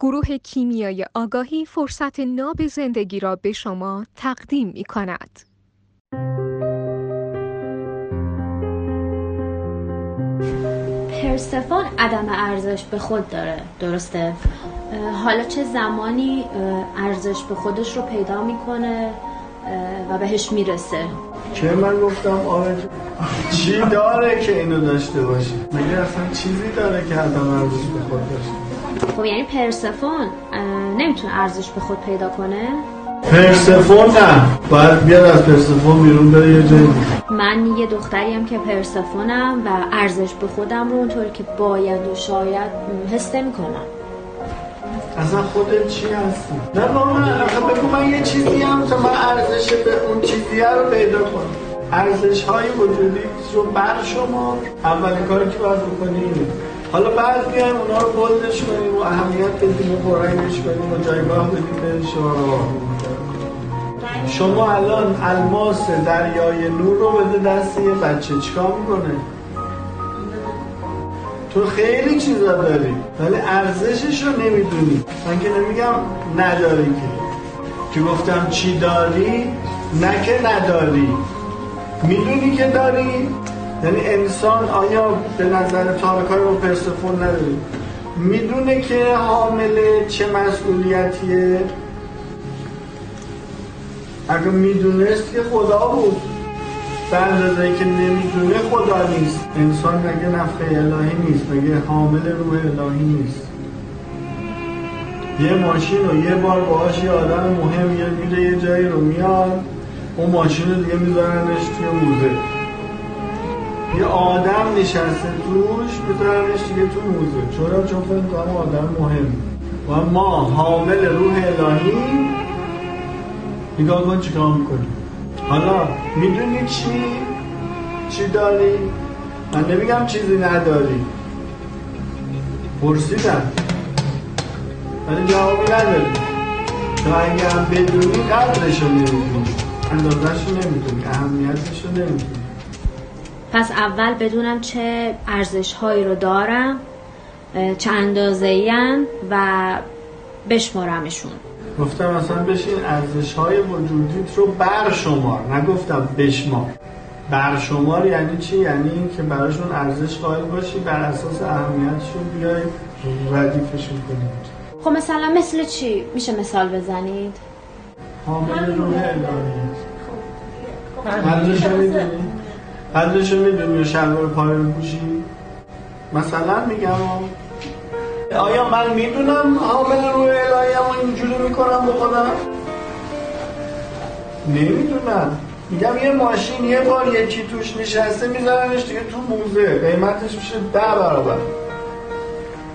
گروه کیمیای آگاهی فرصت ناب زندگی را به شما تقدیم می کند. پرسفون عدم ارزش به خود داره درسته؟ حالا چه زمانی ارزش به خودش رو پیدا می‌کنه و بهش می‌رسه؟ که من گفتم؟ آره. چی داره که اینو داشته باشی؟ مگه اصلا چیزی داره که عدم ارزش به خود داشته خب یعنی پرسفون نمی‌تونه ارزش به خود پیدا کنه؟ پرسفون نه. باید بیاد از پرسفون بیرون بره یه جایی من یه دختریم که پرسفونم و ارزش به خودم رو اونطوری که باید و شاید حس کنم اصلا خودت چی هستی؟ نه با من بگو من یه چیزی هم تا من ارزش به اون چیزی رو پیدا کنم. ارزش های وجودی رو بر شما. اولین کاری که باید بکنی اینه. حالا بعد بیایم اونا رو بلدش کنیم و اهمیت بدیم و پرنگش کنیم و جایگاه بدیم به شما. شما الان الماس دریای نور رو بده دست یه بچه چیکار می‌کنه؟ تو خیلی چیزا داری ولی ارزشش رو نمی‌دونی. من که نمیگم نداری که. که گفتم چی داری؟ نه که نداری. می‌دونی که داری؟ یعنی انسان آیا به نظر تارکای رو پرسفون نداری می‌دونه که حامل چه مسئولیتیه؟ اگه می‌دونست که خدا بود. به اندازه که نمی‌دونه خدا نیست. انسان مگه نفخه الهی نیست؟ مگه حامل روح الهی نیست؟ یه ماشین رو یه بار باهاش یه آدم مهم یه میره یه جایی رو میاد. اون ماشین رو دیگه میذارنش توی موزه. یه آدم نشسته توش میذارنش دیگه تو موزه چرا؟ چون فکر آدم مهم. و ما حامل روح الهی. نگاه کن چیکار می‌کنیم. حالا می‌دونی چی؟ چی داری؟ من نمیگم چیزی نداری. پرسیدم. ولی جوابی نداری. تو اگه هم بدونی قدرشو نمی‌دونی اندازش نمی‌دونی. اهمیتش رو نمی‌دونی. پس اول بدونم چه ارزش هایی رو دارم چه اندازه و بشمارمشون گفتم اصلا بشین ارزش های وجودیت رو برشمار نگفتم بشمار برشمار یعنی چی؟ یعنی که براشون ارزش قائل باشی بر اساس اهمیتشون بیای ردیفشون کنید خب مثلا مثل چی؟ میشه مثال بزنید؟ حامل روح الهی قدرش رو می‌دونی؟ رو و شلوار پاره بپوشی؟ مثلا میگم آیا من می‌دونم حامل روی الهی هم اینجوری می‌کنم با خودم نمی‌دونم میگم یه ماشین یه بار یکی توش نشسته میذارنش دیگه تو موزه قیمتش میشه ده برابر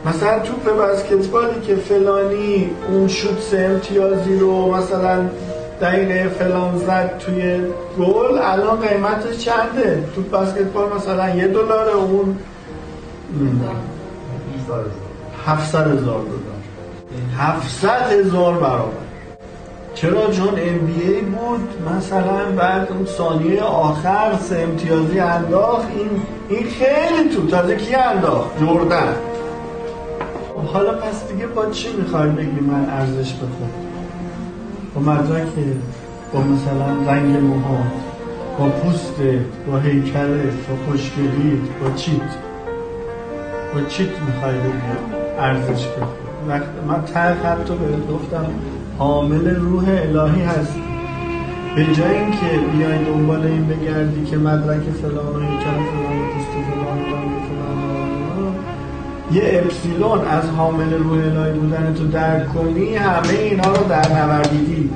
مثلا توپ بسکتبالی که فلانی اون شوت امتیازی رو مثلا دقیقه فلان زد توی گل الان قیمتش چنده؟ توپ بسکتبال مثلا یه دلار اون 700 هزار دلار. 700 هزار برابر. چرا؟ چون ام بی ای بود مثلا بعد اون ثانیه آخر سه امتیازی انداخت. این این خیلی تو تازه کی انداخت؟ جردن. حالا پس دیگه با چی می‌خوای بگی من ارزش بخور با مدرک با مثلا رنگ موها با پوست با هیکله با خوشگلی با چیت. با چیت می‌خوای ارزش وقت من تر حتی به گفتم حامل روح الهی هست به جای اینکه بیای دنبال این بگردی که مدرک فلان و هیکل فلان و پوست فلان و فلان یه اپسیلون از حامل روح الهی بودن تو درک کنی همه اینا رو در نوردیدی